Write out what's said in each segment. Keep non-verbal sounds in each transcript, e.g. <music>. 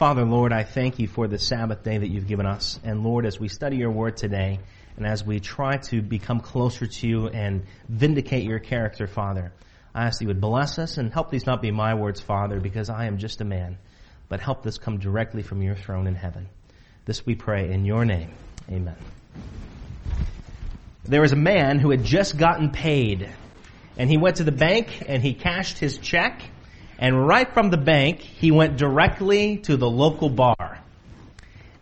Father, Lord, I thank you for the Sabbath day that you've given us. And Lord, as we study your word today, and as we try to become closer to you and vindicate your character, Father, I ask that you would bless us and help these not be my words, Father, because I am just a man, but help this come directly from your throne in heaven. This we pray in your name. Amen. There was a man who had just gotten paid, and he went to the bank and he cashed his check, and right from the bank, he went directly to the local bar.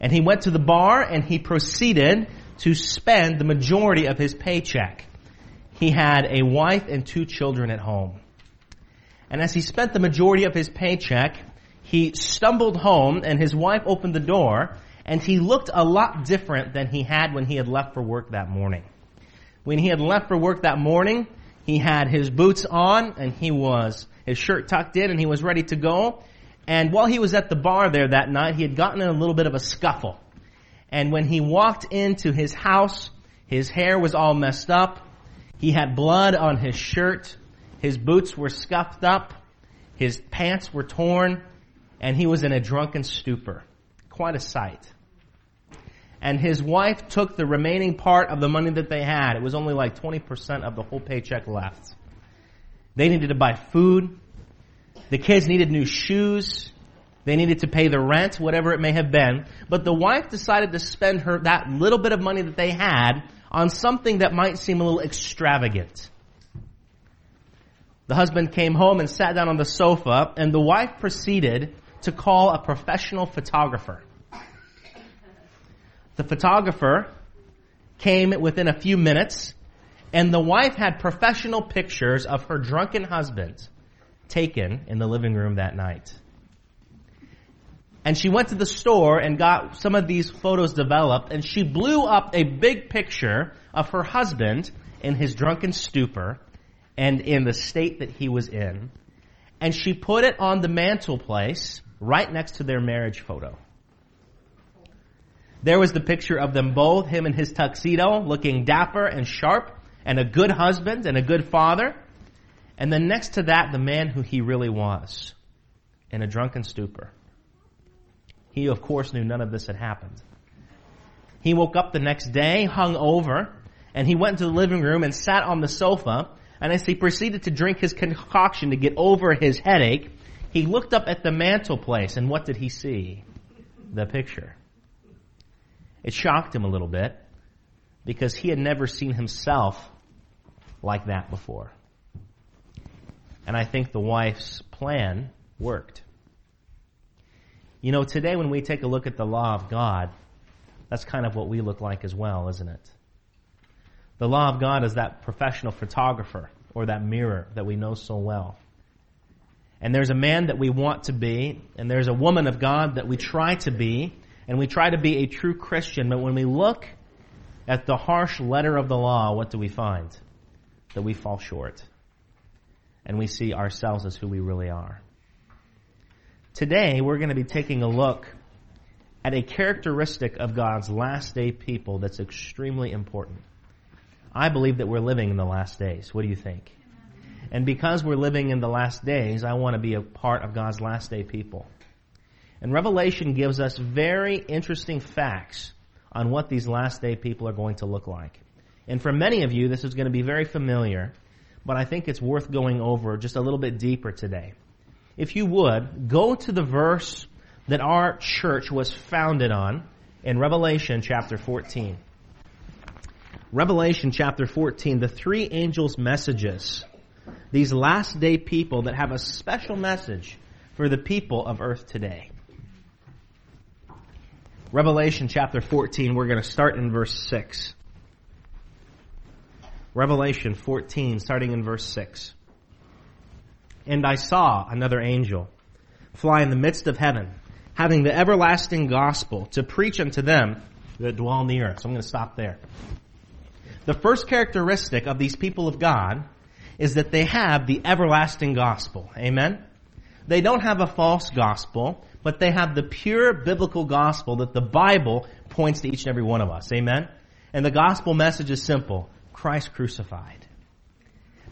And he went to the bar and he proceeded to spend the majority of his paycheck. He had a wife and two children at home. And as he spent the majority of his paycheck, he stumbled home and his wife opened the door and he looked a lot different than he had when he had left for work that morning. When he had left for work that morning, he had his boots on and he was, his shirt tucked in and he was ready to go. And while he was at the bar there that night, he had gotten in a little bit of a scuffle. And when he walked into his house, his hair was all messed up. He had blood on his shirt. His boots were scuffed up. His pants were torn. And he was in a drunken stupor. Quite a sight and his wife took the remaining part of the money that they had. It was only like 20% of the whole paycheck left. They needed to buy food. The kids needed new shoes. They needed to pay the rent, whatever it may have been. But the wife decided to spend her, that little bit of money that they had on something that might seem a little extravagant. The husband came home and sat down on the sofa and the wife proceeded to call a professional photographer. The photographer came within a few minutes and the wife had professional pictures of her drunken husband taken in the living room that night. And she went to the store and got some of these photos developed and she blew up a big picture of her husband in his drunken stupor and in the state that he was in. And she put it on the mantelpiece right next to their marriage photo. There was the picture of them both, him in his tuxedo, looking dapper and sharp, and a good husband and a good father. And then next to that, the man who he really was, in a drunken stupor. He, of course, knew none of this had happened. He woke up the next day, hung over, and he went into the living room and sat on the sofa, and as he proceeded to drink his concoction to get over his headache, he looked up at the mantelpiece, and what did he see? The picture. It shocked him a little bit because he had never seen himself like that before. And I think the wife's plan worked. You know, today when we take a look at the law of God, that's kind of what we look like as well, isn't it? The law of God is that professional photographer or that mirror that we know so well. And there's a man that we want to be, and there's a woman of God that we try to be, and we try to be a true Christian, but when we look at the harsh letter of the law, what do we find? That we fall short. And we see ourselves as who we really are. Today, we're going to be taking a look at a characteristic of God's last day people that's extremely important. I believe that we're living in the last days. What do you think? And because we're living in the last days, I want to be a part of God's last day people. And Revelation gives us very interesting facts on what these last day people are going to look like. And for many of you, this is going to be very familiar, but I think it's worth going over just a little bit deeper today. If you would, go to the verse that our church was founded on in Revelation chapter 14. Revelation chapter 14, the three angels' messages. These last day people that have a special message for the people of earth today. Revelation chapter 14, we're going to start in verse 6. Revelation 14, starting in verse 6. And I saw another angel fly in the midst of heaven, having the everlasting gospel to preach unto them that dwell near. the earth. So I'm going to stop there. The first characteristic of these people of God is that they have the everlasting gospel. Amen? They don't have a false gospel but they have the pure biblical gospel that the Bible points to each and every one of us. Amen? And the gospel message is simple. Christ crucified.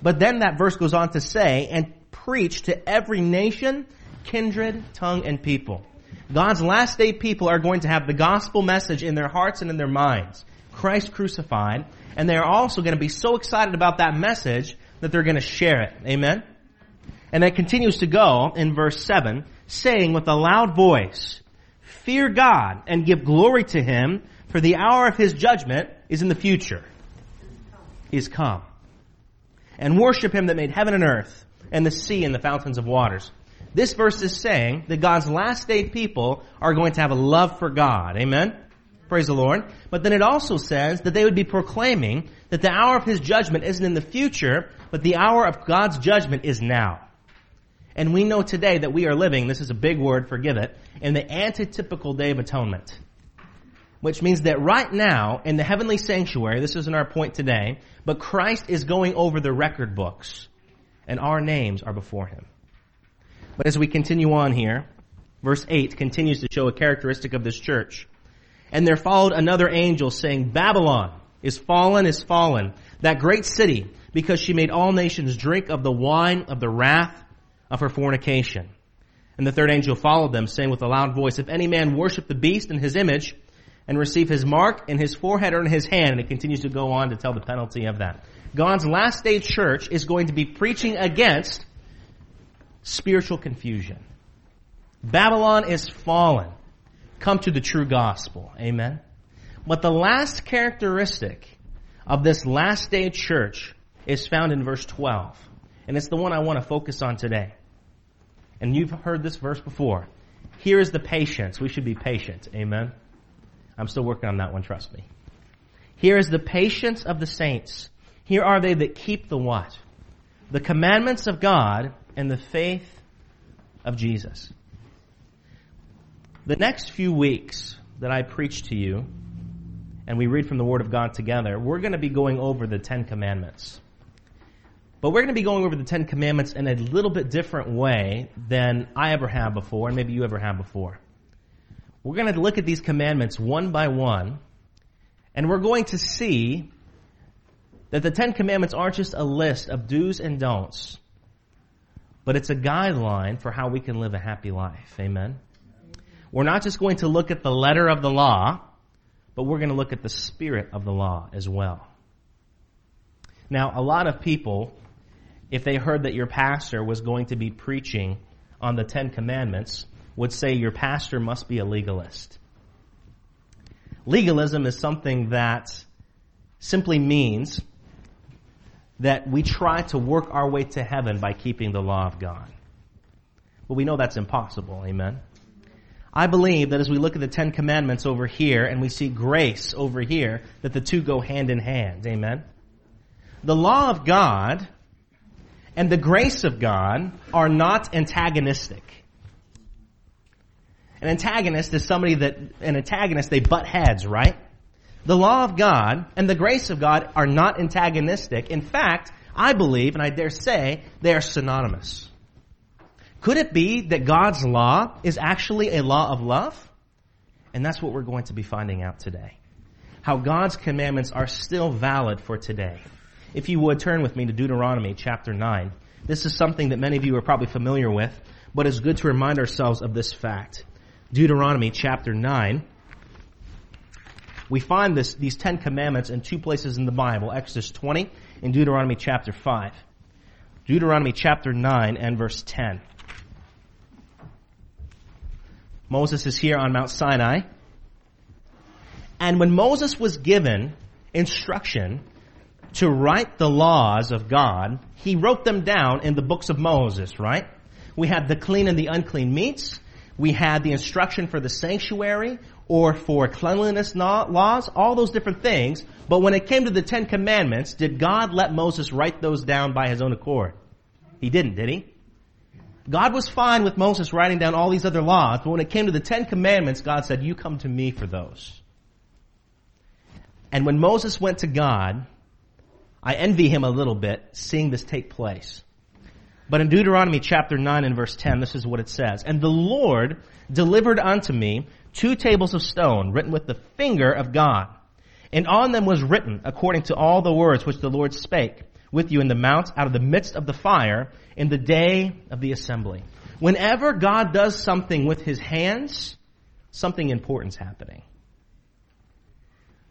But then that verse goes on to say, and preach to every nation, kindred, tongue, and people. God's last day people are going to have the gospel message in their hearts and in their minds. Christ crucified. And they're also going to be so excited about that message that they're going to share it. Amen? And it continues to go in verse 7, saying with a loud voice, Fear God and give glory to Him, for the hour of His judgment is in the future. He's come. And worship Him that made heaven and earth, and the sea and the fountains of waters. This verse is saying that God's last day people are going to have a love for God. Amen? Praise the Lord. But then it also says that they would be proclaiming that the hour of His judgment isn't in the future, but the hour of God's judgment is now. And we know today that we are living, this is a big word, forgive it, in the antitypical day of atonement. Which means that right now, in the heavenly sanctuary, this isn't our point today, but Christ is going over the record books, and our names are before Him. But as we continue on here, verse 8 continues to show a characteristic of this church. And there followed another angel saying, Babylon is fallen, is fallen, that great city, because she made all nations drink of the wine of the wrath of her fornication. And the third angel followed them, saying with a loud voice, If any man worship the beast in his image, and receive his mark in his forehead or in his hand, and it continues to go on to tell the penalty of that. God's last day church is going to be preaching against spiritual confusion. Babylon is fallen. Come to the true gospel. Amen. But the last characteristic of this last day church is found in verse 12. And it's the one I want to focus on today. And you've heard this verse before. Here is the patience. We should be patient. Amen. I'm still working on that one, trust me. Here is the patience of the saints. Here are they that keep the what? The commandments of God and the faith of Jesus. The next few weeks that I preach to you, and we read from the Word of God together, we're going to be going over the Ten Commandments. But we're going to be going over the Ten Commandments in a little bit different way than I ever have before, and maybe you ever have before. We're going to look at these commandments one by one, and we're going to see that the Ten Commandments aren't just a list of do's and don'ts, but it's a guideline for how we can live a happy life. Amen? We're not just going to look at the letter of the law, but we're going to look at the spirit of the law as well. Now, a lot of people if they heard that your pastor was going to be preaching on the Ten Commandments, would say your pastor must be a legalist. Legalism is something that simply means that we try to work our way to heaven by keeping the law of God. But we know that's impossible, amen? I believe that as we look at the Ten Commandments over here and we see grace over here, that the two go hand in hand, amen? The law of God and the grace of God are not antagonistic. An antagonist is somebody that, an antagonist, they butt heads, right? The law of God and the grace of God are not antagonistic. In fact, I believe, and I dare say, they are synonymous. Could it be that God's law is actually a law of love? And that's what we're going to be finding out today. How God's commandments are still valid for today. If you would turn with me to Deuteronomy chapter 9. This is something that many of you are probably familiar with, but it's good to remind ourselves of this fact. Deuteronomy chapter 9. We find this, these Ten Commandments in two places in the Bible, Exodus 20 and Deuteronomy chapter 5. Deuteronomy chapter 9 and verse 10. Moses is here on Mount Sinai. And when Moses was given instruction to write the laws of God, he wrote them down in the books of Moses, right? We had the clean and the unclean meats. We had the instruction for the sanctuary or for cleanliness laws, all those different things. But when it came to the Ten Commandments, did God let Moses write those down by his own accord? He didn't, did he? God was fine with Moses writing down all these other laws, but when it came to the Ten Commandments, God said, you come to me for those. And when Moses went to God, I envy him a little bit seeing this take place. But in Deuteronomy chapter 9 and verse 10, this is what it says. And the Lord delivered unto me two tables of stone written with the finger of God. And on them was written, according to all the words which the Lord spake with you in the mount out of the midst of the fire in the day of the assembly. Whenever God does something with his hands, something important's happening.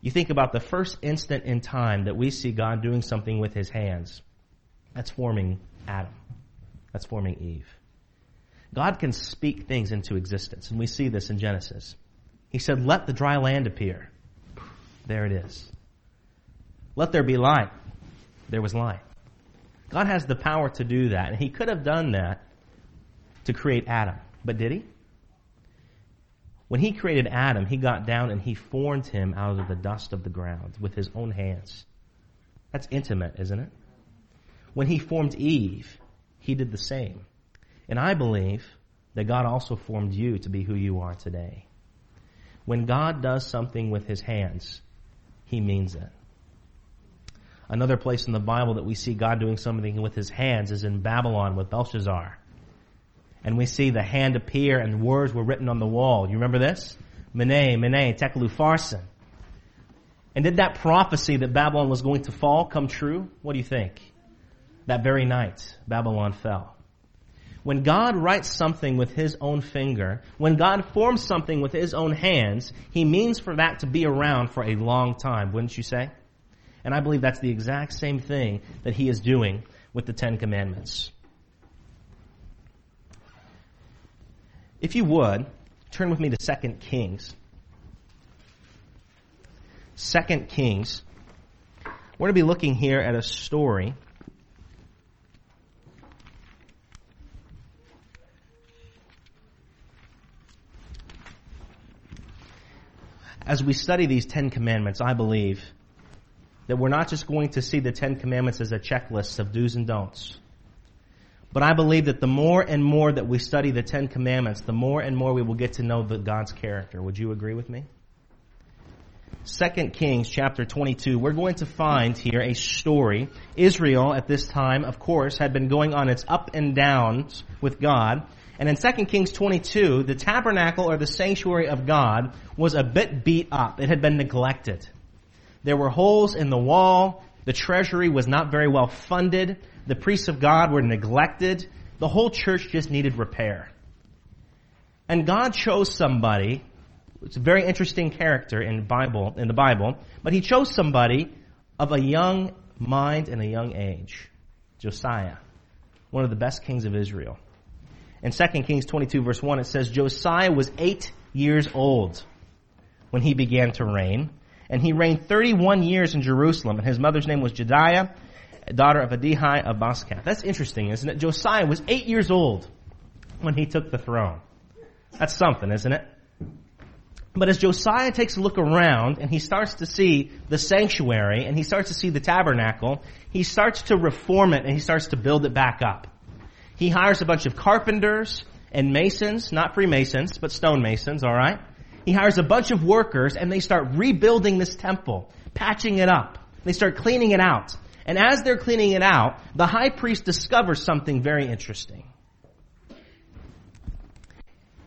You think about the first instant in time that we see God doing something with his hands. That's forming Adam. That's forming Eve. God can speak things into existence, and we see this in Genesis. He said, Let the dry land appear. There it is. Let there be light. There was light. God has the power to do that, and He could have done that to create Adam. But did He? When He created Adam, He got down and He formed him out of the dust of the ground with His own hands. That's intimate, isn't it? When He formed Eve, He did the same. And I believe that God also formed you to be who you are today. When God does something with His hands, He means it. Another place in the Bible that we see God doing something with His hands is in Babylon with Belshazzar. And we see the hand appear and words were written on the wall. You remember this? Mene, Mene, Tekel Upharsin. And did that prophecy that Babylon was going to fall come true? What do you think? That very night, Babylon fell. When God writes something with his own finger, when God forms something with his own hands, he means for that to be around for a long time, wouldn't you say? And I believe that's the exact same thing that he is doing with the Ten Commandments. If you would, turn with me to 2 Kings. 2 Kings. We're going to be looking here at a story as we study these Ten Commandments, I believe that we're not just going to see the Ten Commandments as a checklist of do's and don'ts. But I believe that the more and more that we study the Ten Commandments, the more and more we will get to know the God's character. Would you agree with me? Second Kings chapter 22, we're going to find here a story. Israel at this time, of course, had been going on its up and downs with God. And in 2 Kings 22, the tabernacle or the sanctuary of God was a bit beat up. It had been neglected. There were holes in the wall. The treasury was not very well funded. The priests of God were neglected. The whole church just needed repair. And God chose somebody. It's a very interesting character in Bible, in the Bible, but he chose somebody of a young mind and a young age. Josiah, one of the best kings of Israel. In 2 Kings 22 verse 1 it says, Josiah was eight years old when he began to reign, and he reigned 31 years in Jerusalem, and his mother's name was Jedidah, daughter of Adaiah of Boscath. That's interesting, isn't it? Josiah was eight years old when he took the throne. That's something, isn't it? But as Josiah takes a look around and he starts to see the sanctuary and he starts to see the tabernacle, he starts to reform it and he starts to build it back up. He hires a bunch of carpenters and masons, not Freemasons, but stonemasons, alright? He hires a bunch of workers and they start rebuilding this temple, patching it up. They start cleaning it out. And as they're cleaning it out, the high priest discovers something very interesting.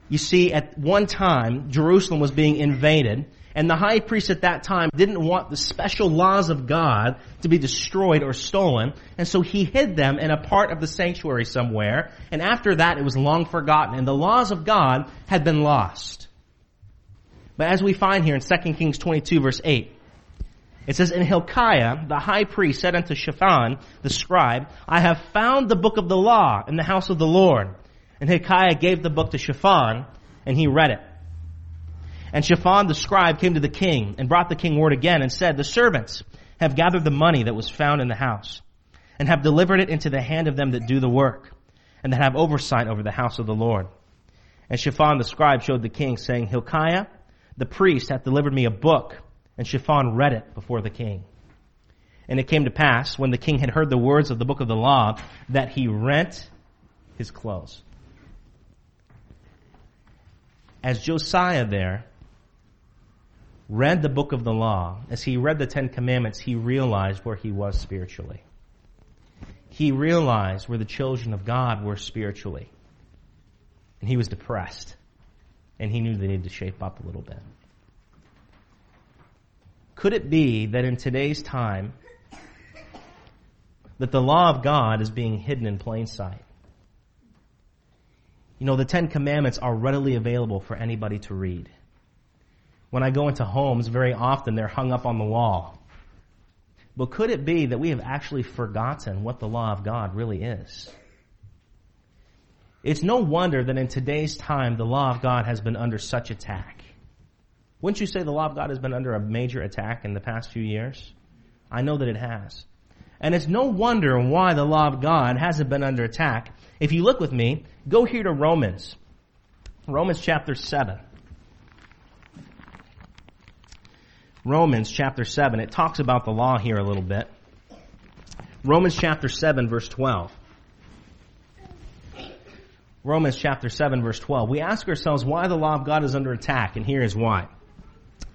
You see, at one time, Jerusalem was being invaded and the high priest at that time didn't want the special laws of God to be destroyed or stolen. And so he hid them in a part of the sanctuary somewhere. And after that, it was long forgotten. And the laws of God had been lost. But as we find here in 2 Kings 22 verse 8, it says, And Hilkiah, the high priest, said unto Shaphan, the scribe, I have found the book of the law in the house of the Lord. And Hilkiah gave the book to Shaphan, and he read it. And Shaphan the scribe came to the king and brought the king word again and said, The servants have gathered the money that was found in the house and have delivered it into the hand of them that do the work and that have oversight over the house of the Lord. And Shaphan the scribe showed the king saying, Hilkiah the priest hath delivered me a book. And Shaphan read it before the king. And it came to pass when the king had heard the words of the book of the law that he rent his clothes. As Josiah there read the book of the law, as he read the Ten Commandments, he realized where he was spiritually. He realized where the children of God were spiritually. And he was depressed. And he knew they needed to shape up a little bit. Could it be that in today's time, that the law of God is being hidden in plain sight? You know, the Ten Commandments are readily available for anybody to read. When I go into homes, very often they're hung up on the wall. But could it be that we have actually forgotten what the law of God really is? It's no wonder that in today's time the law of God has been under such attack. Wouldn't you say the law of God has been under a major attack in the past few years? I know that it has. And it's no wonder why the law of God hasn't been under attack. If you look with me, go here to Romans. Romans chapter 7. Romans chapter 7. It talks about the law here a little bit. Romans chapter 7 verse 12. Romans chapter 7 verse 12. We ask ourselves why the law of God is under attack, and here is why.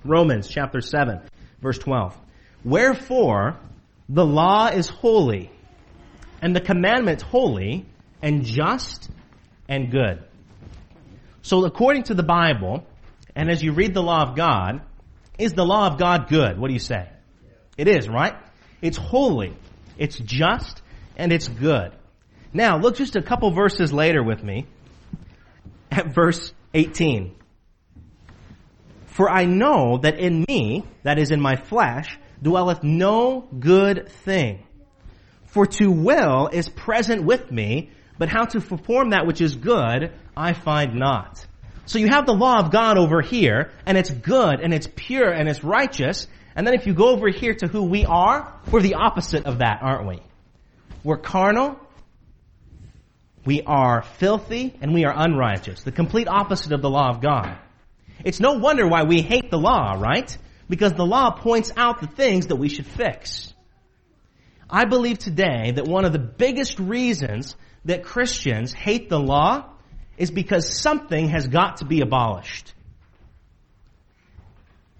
Romans chapter 7 verse 12. Wherefore, the law is holy, and the commandment holy, and just, and good. So according to the Bible, and as you read the law of God, is the law of God good? What do you say? It is, right? It's holy, it's just, and it's good. Now, look just a couple verses later with me at verse 18. For I know that in me, that is in my flesh, dwelleth no good thing. For to will is present with me, but how to perform that which is good, I find not. So you have the law of God over here, and it's good, and it's pure, and it's righteous, and then if you go over here to who we are, we're the opposite of that, aren't we? We're carnal, we are filthy, and we are unrighteous. The complete opposite of the law of God. It's no wonder why we hate the law, right? Because the law points out the things that we should fix. I believe today that one of the biggest reasons that Christians hate the law is because something has got to be abolished.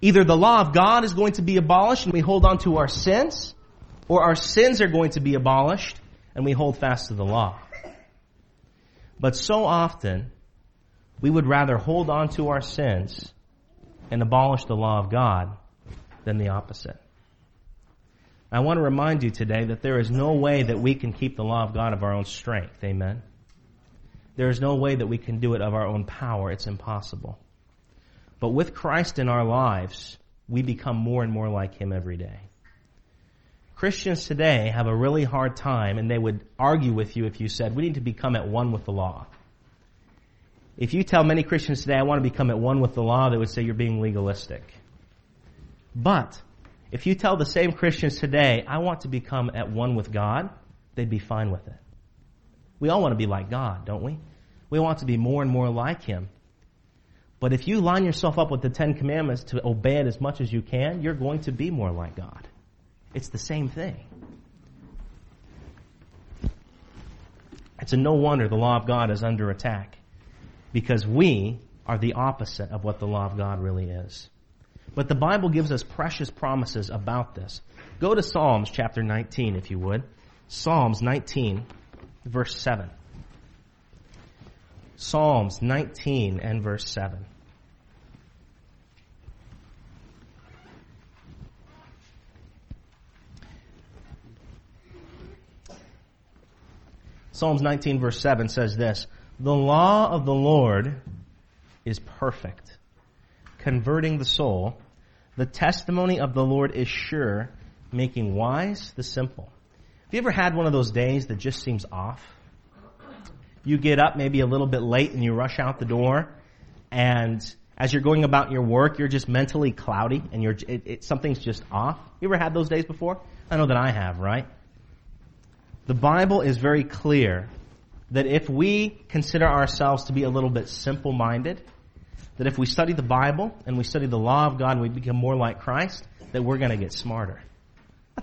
Either the law of God is going to be abolished and we hold on to our sins, or our sins are going to be abolished and we hold fast to the law. But so often, we would rather hold on to our sins and abolish the law of God than the opposite. I want to remind you today that there is no way that we can keep the law of God of our own strength. Amen. There is no way that we can do it of our own power. It's impossible. But with Christ in our lives, we become more and more like Him every day. Christians today have a really hard time, and they would argue with you if you said, we need to become at one with the law. If you tell many Christians today, I want to become at one with the law, they would say you're being legalistic. But, if you tell the same Christians today, I want to become at one with God, they'd be fine with it. We all want to be like God, don't we? We want to be more and more like Him. But if you line yourself up with the Ten Commandments to obey it as much as you can, you're going to be more like God. It's the same thing. It's a no wonder the law of God is under attack because we are the opposite of what the law of God really is. But the Bible gives us precious promises about this. Go to Psalms chapter 19 if you would. Psalms 19 verse 7. Psalms 19 and verse 7. Psalms 19 verse 7 says this, The law of the Lord is perfect, converting the soul. The testimony of the Lord is sure, making wise the simple. You ever had one of those days that just seems off? You get up maybe a little bit late and you rush out the door and as you're going about your work, you're just mentally cloudy and you're, it, it, something's just off. You ever had those days before? I know that I have, right? The Bible is very clear that if we consider ourselves to be a little bit simple minded, that if we study the Bible and we study the law of God and we become more like Christ, that we're going to get smarter.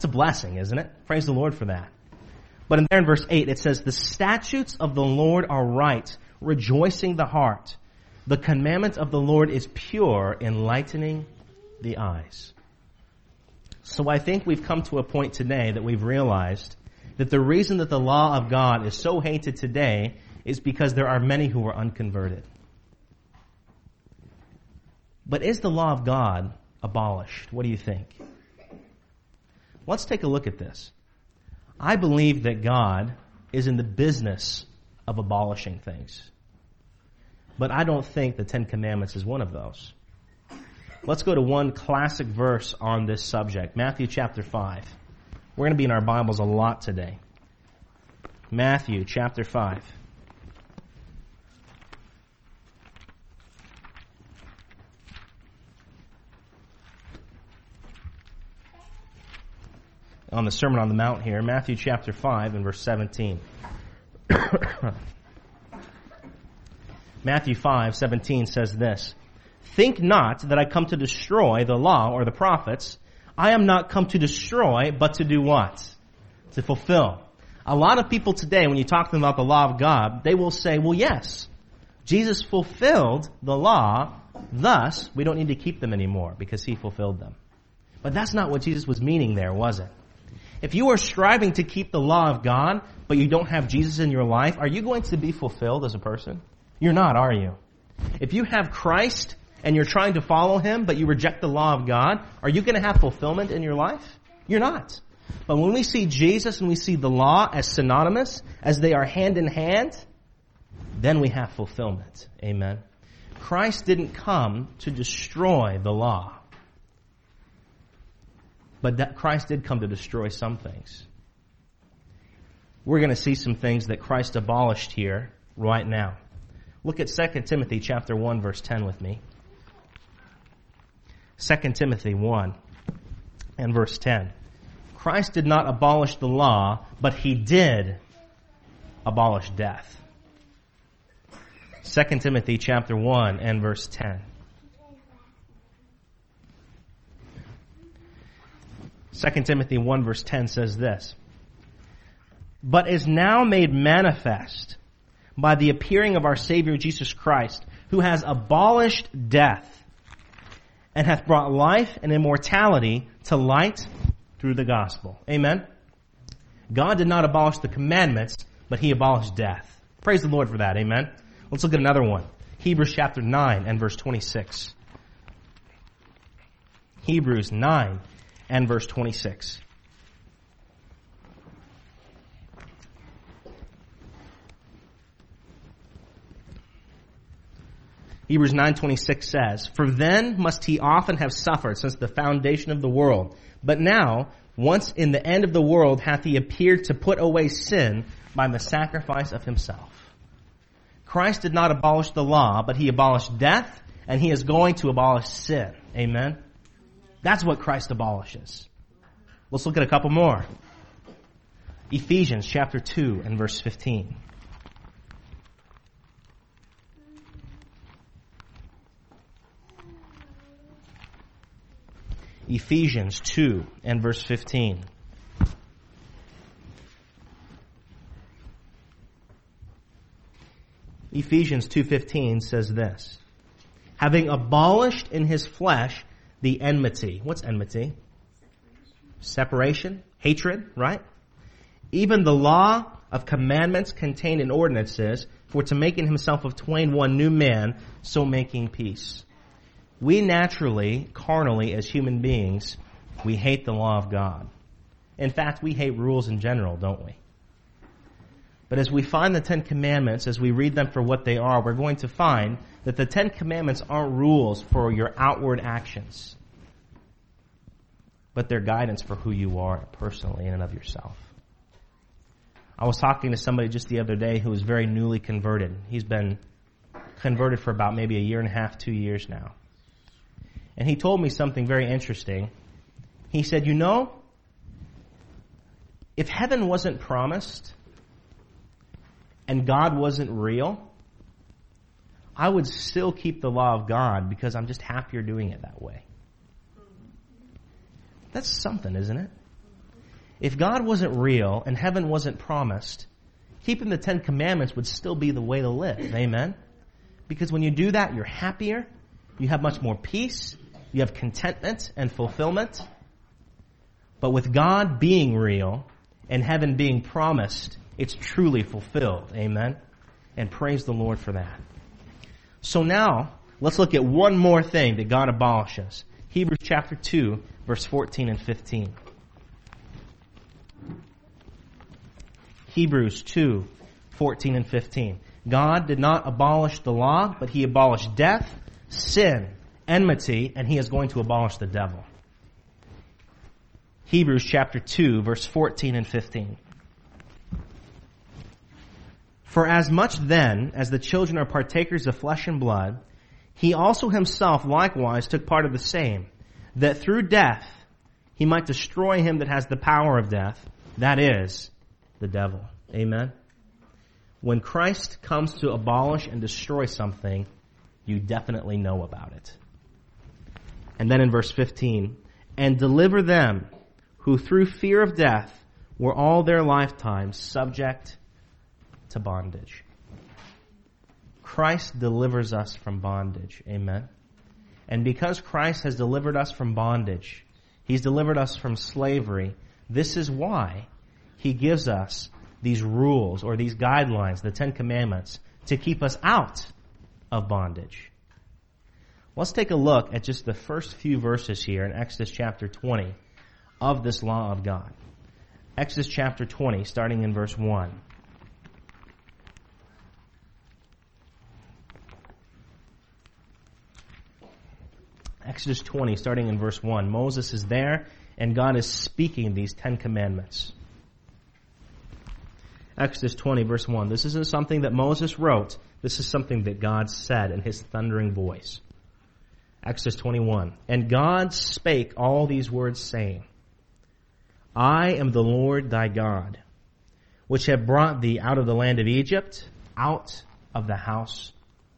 That's a blessing, isn't it? Praise the Lord for that. But in there in verse 8, it says, The statutes of the Lord are right, rejoicing the heart. The commandment of the Lord is pure, enlightening the eyes. So I think we've come to a point today that we've realized that the reason that the law of God is so hated today is because there are many who are unconverted. But is the law of God abolished? What do you think? Let's take a look at this. I believe that God is in the business of abolishing things. But I don't think the Ten Commandments is one of those. Let's go to one classic verse on this subject. Matthew chapter 5. We're going to be in our Bibles a lot today. Matthew chapter 5. On the Sermon on the Mount here, Matthew chapter 5 and verse 17. <coughs> Matthew 5, 17 says this. Think not that I come to destroy the law or the prophets. I am not come to destroy, but to do what? To fulfill. A lot of people today, when you talk to them about the law of God, they will say, well, yes, Jesus fulfilled the law, thus we don't need to keep them anymore because he fulfilled them. But that's not what Jesus was meaning there, was it? If you are striving to keep the law of God, but you don't have Jesus in your life, are you going to be fulfilled as a person? You're not, are you? If you have Christ and you're trying to follow Him, but you reject the law of God, are you going to have fulfillment in your life? You're not. But when we see Jesus and we see the law as synonymous, as they are hand in hand, then we have fulfillment. Amen. Christ didn't come to destroy the law. But that Christ did come to destroy some things. We're going to see some things that Christ abolished here right now. Look at 2 Timothy chapter 1 verse 10 with me. 2 Timothy 1 and verse 10. Christ did not abolish the law, but he did abolish death. 2 Timothy chapter 1 and verse 10. 2 Timothy 1 verse 10 says this, But is now made manifest by the appearing of our Savior Jesus Christ, who has abolished death and hath brought life and immortality to light through the gospel. Amen. God did not abolish the commandments, but he abolished death. Praise the Lord for that. Amen. Let's look at another one. Hebrews chapter 9 and verse 26. Hebrews 9 and verse 26. Hebrews 9:26 says, "For then must he often have suffered since the foundation of the world. But now, once in the end of the world hath he appeared to put away sin by the sacrifice of himself." Christ did not abolish the law, but he abolished death, and he is going to abolish sin. Amen. That's what Christ abolishes. Let's look at a couple more. Ephesians chapter 2 and verse 15. Ephesians 2 and verse 15. Ephesians 2:15 says this: Having abolished in his flesh the enmity. What's enmity? Separation, hatred, right? Even the law of commandments contained in ordinances, for to make in himself of twain one new man, so making peace we naturally, carnally, as human beings, we hate the law of God. In fact, we hate rules in general, don't we? But as we find the Ten Commandments, as we read them for what they are, we're going to find that the Ten Commandments aren't rules for your outward actions, but they're guidance for who you are personally in and of yourself. I was talking to somebody just the other day who was very newly converted. He's been converted for about maybe a year and a half, two years now. And he told me something very interesting. He said, You know, if heaven wasn't promised and God wasn't real, I would still keep the law of God because I'm just happier doing it that way. That's something, isn't it? If God wasn't real and heaven wasn't promised, keeping the Ten Commandments would still be the way to live. Amen? Because when you do that, you're happier, you have much more peace. You have contentment and fulfillment. But with God being real and heaven being promised, it's truly fulfilled. Amen. And praise the Lord for that. So now, let's look at one more thing that God abolishes. Hebrews chapter 2, verse 14 and 15. Hebrews 2, 14 and 15. God did not abolish the law, but he abolished death, sin, enmity, and he is going to abolish the devil. Hebrews chapter 2 verse 14 and 15. For as much then as the children are partakers of flesh and blood, he also himself likewise took part of the same, that through death he might destroy him that has the power of death, that is, the devil. Amen. When Christ comes to abolish and destroy something, you definitely know about it. And then in verse 15, and deliver them who through fear of death were all their lifetime subject to bondage. Christ delivers us from bondage. Amen. And because Christ has delivered us from bondage, He's delivered us from slavery, this is why He gives us these rules or these guidelines, the Ten Commandments, to keep us out of bondage. Let's take a look at just the first few verses here in Exodus chapter 20 of this law of God. Exodus chapter 20, starting in verse 1. Exodus 20, starting in verse 1. Moses is there, and God is speaking these Ten Commandments. Exodus 20, verse 1. This isn't something that Moses wrote. This is something that God said in his thundering voice. Exodus 21. And God spake all these words, saying, I am the Lord thy God, which have brought thee out of the land of Egypt, out of the house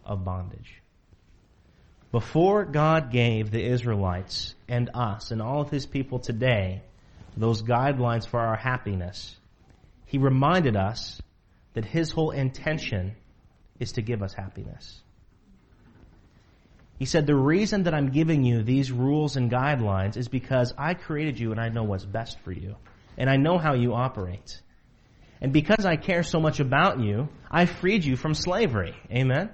of bondage. Before God gave the Israelites and us and all of his people today those guidelines for our happiness, he reminded us that his whole intention is to give us happiness. He said, the reason that I'm giving you these rules and guidelines is because I created you and I know what's best for you. And I know how you operate. And because I care so much about you, I freed you from slavery. Amen?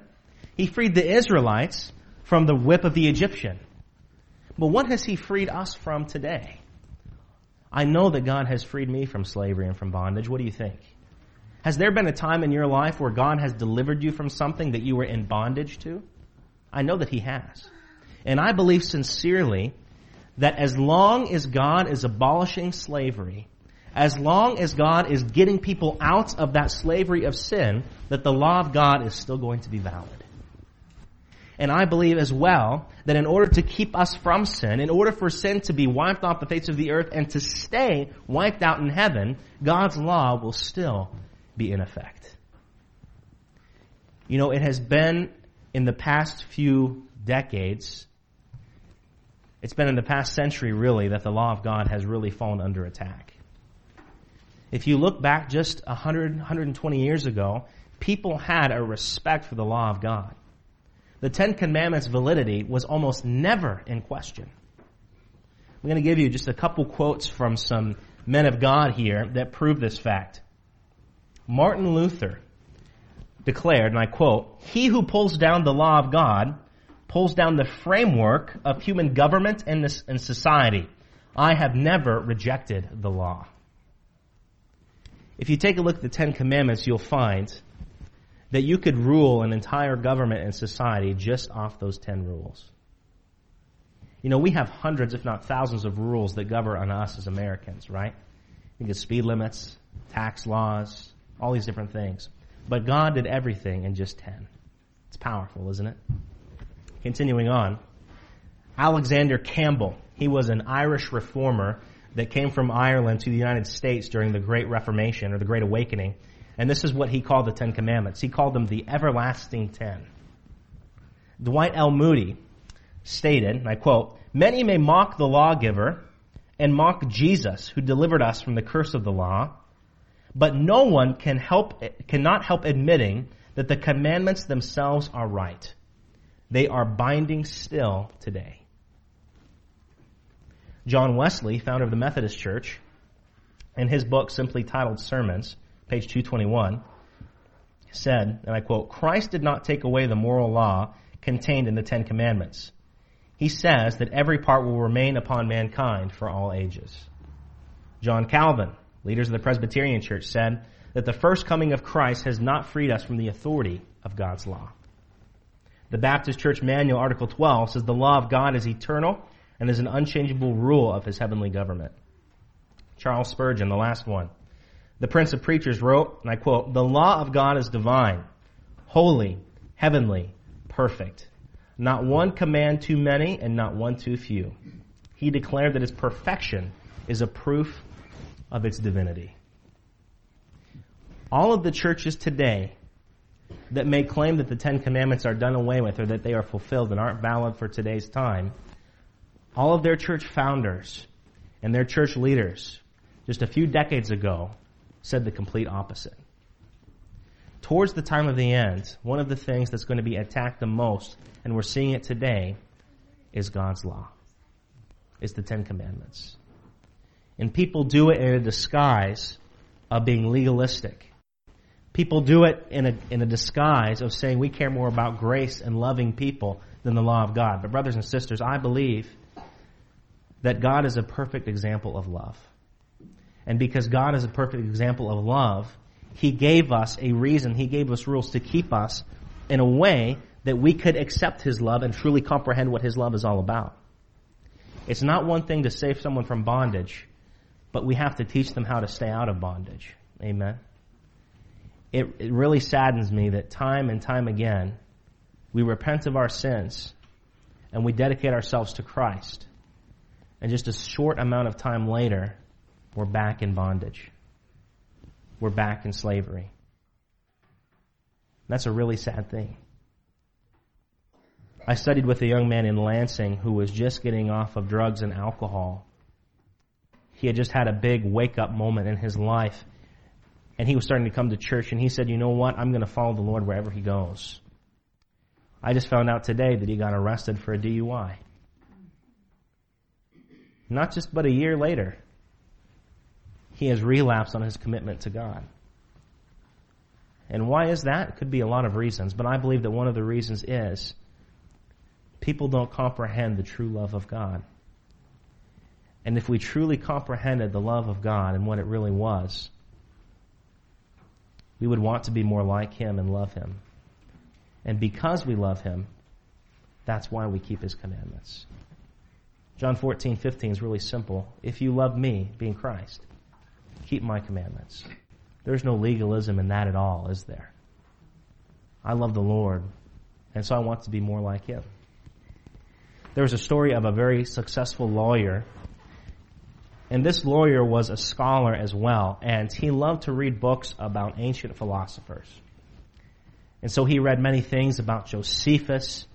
He freed the Israelites from the whip of the Egyptian. But what has he freed us from today? I know that God has freed me from slavery and from bondage. What do you think? Has there been a time in your life where God has delivered you from something that you were in bondage to? I know that He has. And I believe sincerely that as long as God is abolishing slavery, as long as God is getting people out of that slavery of sin, that the law of God is still going to be valid. And I believe as well that in order to keep us from sin, in order for sin to be wiped off the face of the earth and to stay wiped out in heaven, God's law will still be in effect. You know, it has been in the past few decades, it's been in the past century really that the law of God has really fallen under attack. If you look back just 100, 120 years ago, people had a respect for the law of God the Ten Commandments' validity was almost never in question. I'm going to give you just a couple quotes from some men of God here that prove this fact. Martin Luther declared, and I quote, He who pulls down the law of God pulls down the framework of human government and, this, and society. I have never rejected the law. If you take a look at the Ten Commandments, you'll find that you could rule an entire government and society just off those 10 rules. You know, we have hundreds, if not thousands, of rules that govern on us as Americans, right? You get speed limits, tax laws, all these different things. But God did everything in just 10. It's powerful, isn't it? Continuing on. Alexander Campbell. He was an Irish reformer that came from Ireland to the United States during the Great Reformation or the Great Awakening. And this is what he called the Ten Commandments. He called them the everlasting ten. Dwight L. Moody stated, and I quote, Many may mock the lawgiver and mock Jesus who delivered us from the curse of the law, but no one can help, cannot help admitting that the commandments themselves are right. They are binding still today. John Wesley, founder of the Methodist Church, in his book simply titled Sermons, page 221, said, and I quote, Christ did not take away the moral law contained in the Ten Commandments. He says that every part will remain upon mankind for all ages. John Calvin, leaders of the Presbyterian Church, said, that the first coming of Christ has not freed us from the authority of God's law. The Baptist Church Manual, Article 12, says the law of God is eternal and is an unchangeable rule of his heavenly government. Charles Spurgeon, the last one. The Prince of Preachers wrote, and I quote, The law of God is divine, holy, heavenly, perfect. Not one command too many and not one too few. He declared that its perfection is a proof of its divinity. All of the churches today that may claim that the Ten Commandments are done away with or that they are fulfilled and aren't valid for today's time, all of their church founders and their church leaders just a few decades ago said the complete opposite. Towards the time of the end, one of the things that's going to be attacked the most, and we're seeing it today, is God's law, It's the Ten Commandments. And people do it in a disguise of being legalistic People do it in a, in a disguise of saying we care more about grace and loving people than the law of God. But brothers and sisters, I believe that God is a perfect example of love. And because God is a perfect example of love, He gave us a reason, He gave us rules to keep us in a way that we could accept His love and truly comprehend what His love is all about. It's not one thing to save someone from bondage, but we have to teach them how to stay out of bondage. Amen it, it really saddens me that time and time again we repent of our sins and we dedicate ourselves to Christ. And just a short amount of time later, we're back in bondage. We're back in slavery. That's a really sad thing. I studied with a young man in Lansing who was just getting off of drugs and alcohol. He had just had a big wake up moment in his life and he was starting to come to church and he said, you know what? I'm going to follow the Lord wherever he goes. I just found out today that he got arrested for a DUI. Not just but a year later, he has relapsed on his commitment to God. And why is that? It could be a lot of reasons, but I believe that one of the reasons is people don't comprehend the true love of God. And if we truly comprehended the love of God and what it really was, we would want to be more like him and love him. And because we love him, that's why we keep his commandments. John 14, 15 is really simple. If you love me, being Christ, keep my commandments. There's no legalism in that at all, is there? I love the Lord, and so I want to be more like him. There was a story of a very successful lawyer and this lawyer was a scholar as well, and he loved to read books about ancient philosophers. And so he read many things about Josephus,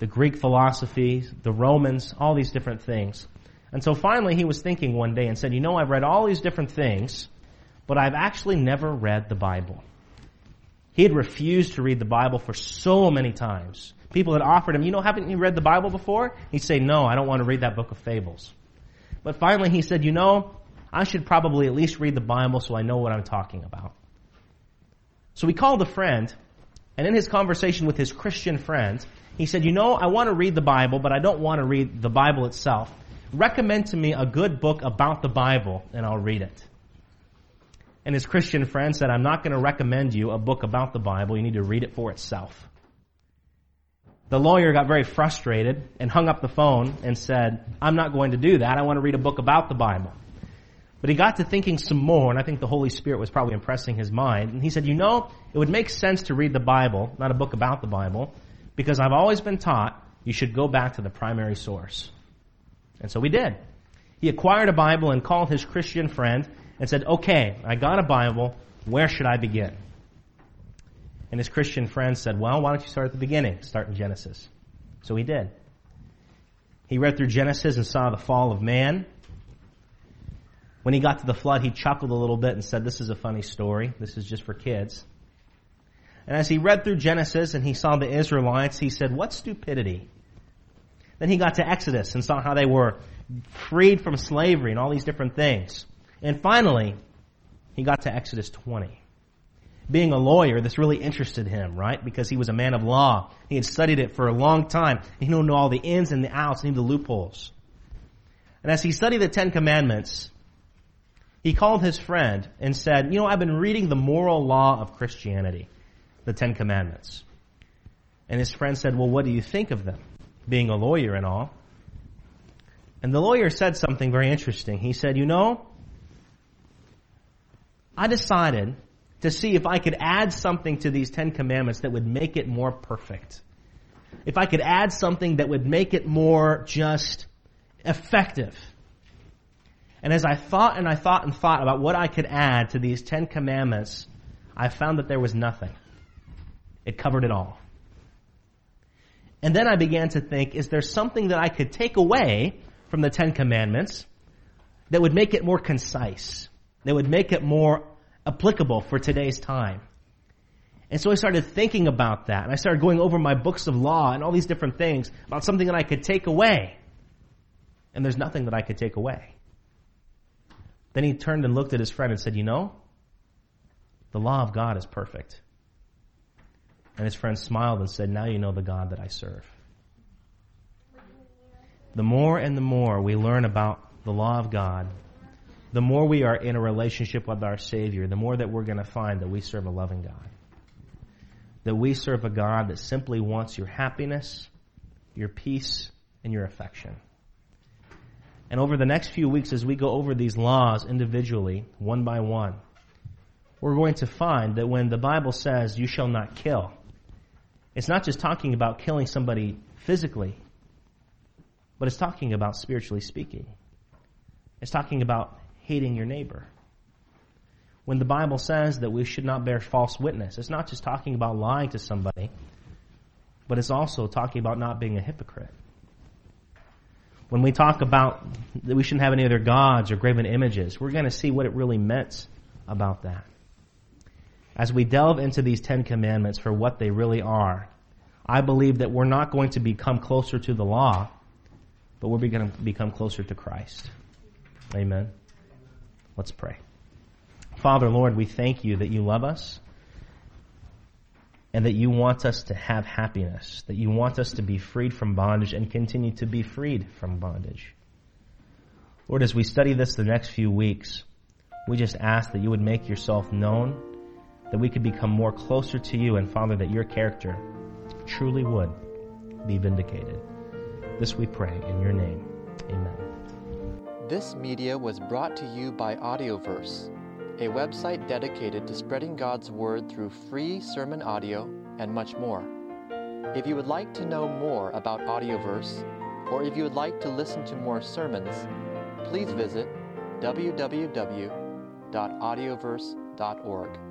the Greek philosophy, the Romans, all these different things. And so finally he was thinking one day and said, you know, I've read all these different things, but I've actually never read the Bible. He had refused to read the Bible for so many times. People had offered him, you know, haven't you read the Bible before? He'd say, no, I don't want to read that book of fables. But finally he said, you know, I should probably at least read the Bible so I know what I'm talking about. So he called a friend, and in his conversation with his Christian friend, he said, you know, I want to read the Bible, but I don't want to read the Bible itself. Recommend to me a good book about the Bible, and I'll read it. And his Christian friend said, I'm not going to recommend you a book about the Bible. You need to read it for itself. The lawyer got very frustrated and hung up the phone and said, I'm not going to do that. I want to read a book about the Bible. But he got to thinking some more, and I think the Holy Spirit was probably impressing his mind. And he said, You know, it would make sense to read the Bible, not a book about the Bible, because I've always been taught you should go back to the primary source. And so we did. He acquired a Bible and called his Christian friend and said, Okay, I got a Bible. Where should I begin? And his Christian friend said, well, why don't you start at the beginning? Start in Genesis. So he did. He read through Genesis and saw the fall of man. When he got to the flood, he chuckled a little bit and said, this is a funny story. This is just for kids. And as he read through Genesis and he saw the Israelites, he said, what stupidity. Then he got to Exodus and saw how they were freed from slavery and all these different things. And finally, he got to Exodus 20 being a lawyer, this really interested him, right? Because he was a man of law. He had studied it for a long time. He knew all the ins and the outs, and the loopholes. And as he studied the Ten Commandments, he called his friend and said, You know, I've been reading the moral law of Christianity, the Ten Commandments. And his friend said, Well, what do you think of them? Being a lawyer and all. And the lawyer said something very interesting. He said, You know, I decided to see if I could add something to these Ten Commandments that would make it more perfect. If I could add something that would make it more just effective. And as I thought and I thought and thought about what I could add to these Ten Commandments, I found that there was nothing. It covered it all. And then I began to think, is there something that I could take away from the Ten Commandments that would make it more concise, that would make it more applicable for today's time? And so I started thinking about that, and I started going over my books of law and all these different things about something that I could take away. And there's nothing that I could take away. Then he turned and looked at his friend and said, You know, the law of God is perfect. And his friend smiled and said, Now you know the God that I serve. The more and the more we learn about the law of God, the more we are in a relationship with our Savior, the more that we're going to find that we serve a loving God. That we serve a God that simply wants your happiness, your peace, and your affection. And over the next few weeks, as we go over these laws individually, one by one, we're going to find that when the Bible says, you shall not kill, it's not just talking about killing somebody physically, but it's talking about spiritually speaking. It's talking about hating your neighbor. When the Bible says that we should not bear false witness, it's not just talking about lying to somebody, but it's also talking about not being a hypocrite. When we talk about that we shouldn't have any other gods or graven images, we're going to see what it really meant about that. As we delve into these Ten Commandments for what they really are, I believe that we're not going to become closer to the law, but we're going to become closer to Christ. Amen. Let's pray. Father, Lord, we thank you that you love us and that you want us to have happiness, that you want us to be freed from bondage and continue to be freed from bondage. Lord, as we study this the next few weeks, we just ask that you would make yourself known, that we could become more closer to you, and Father, that your character truly would be vindicated. This we pray in your name. Amen. This media was brought to you by Audioverse a website dedicated to spreading God's Word through free sermon audio and much more. If you would like to know more about Audioverse, or if you would like to listen to more sermons, please visit www.audioverse.org.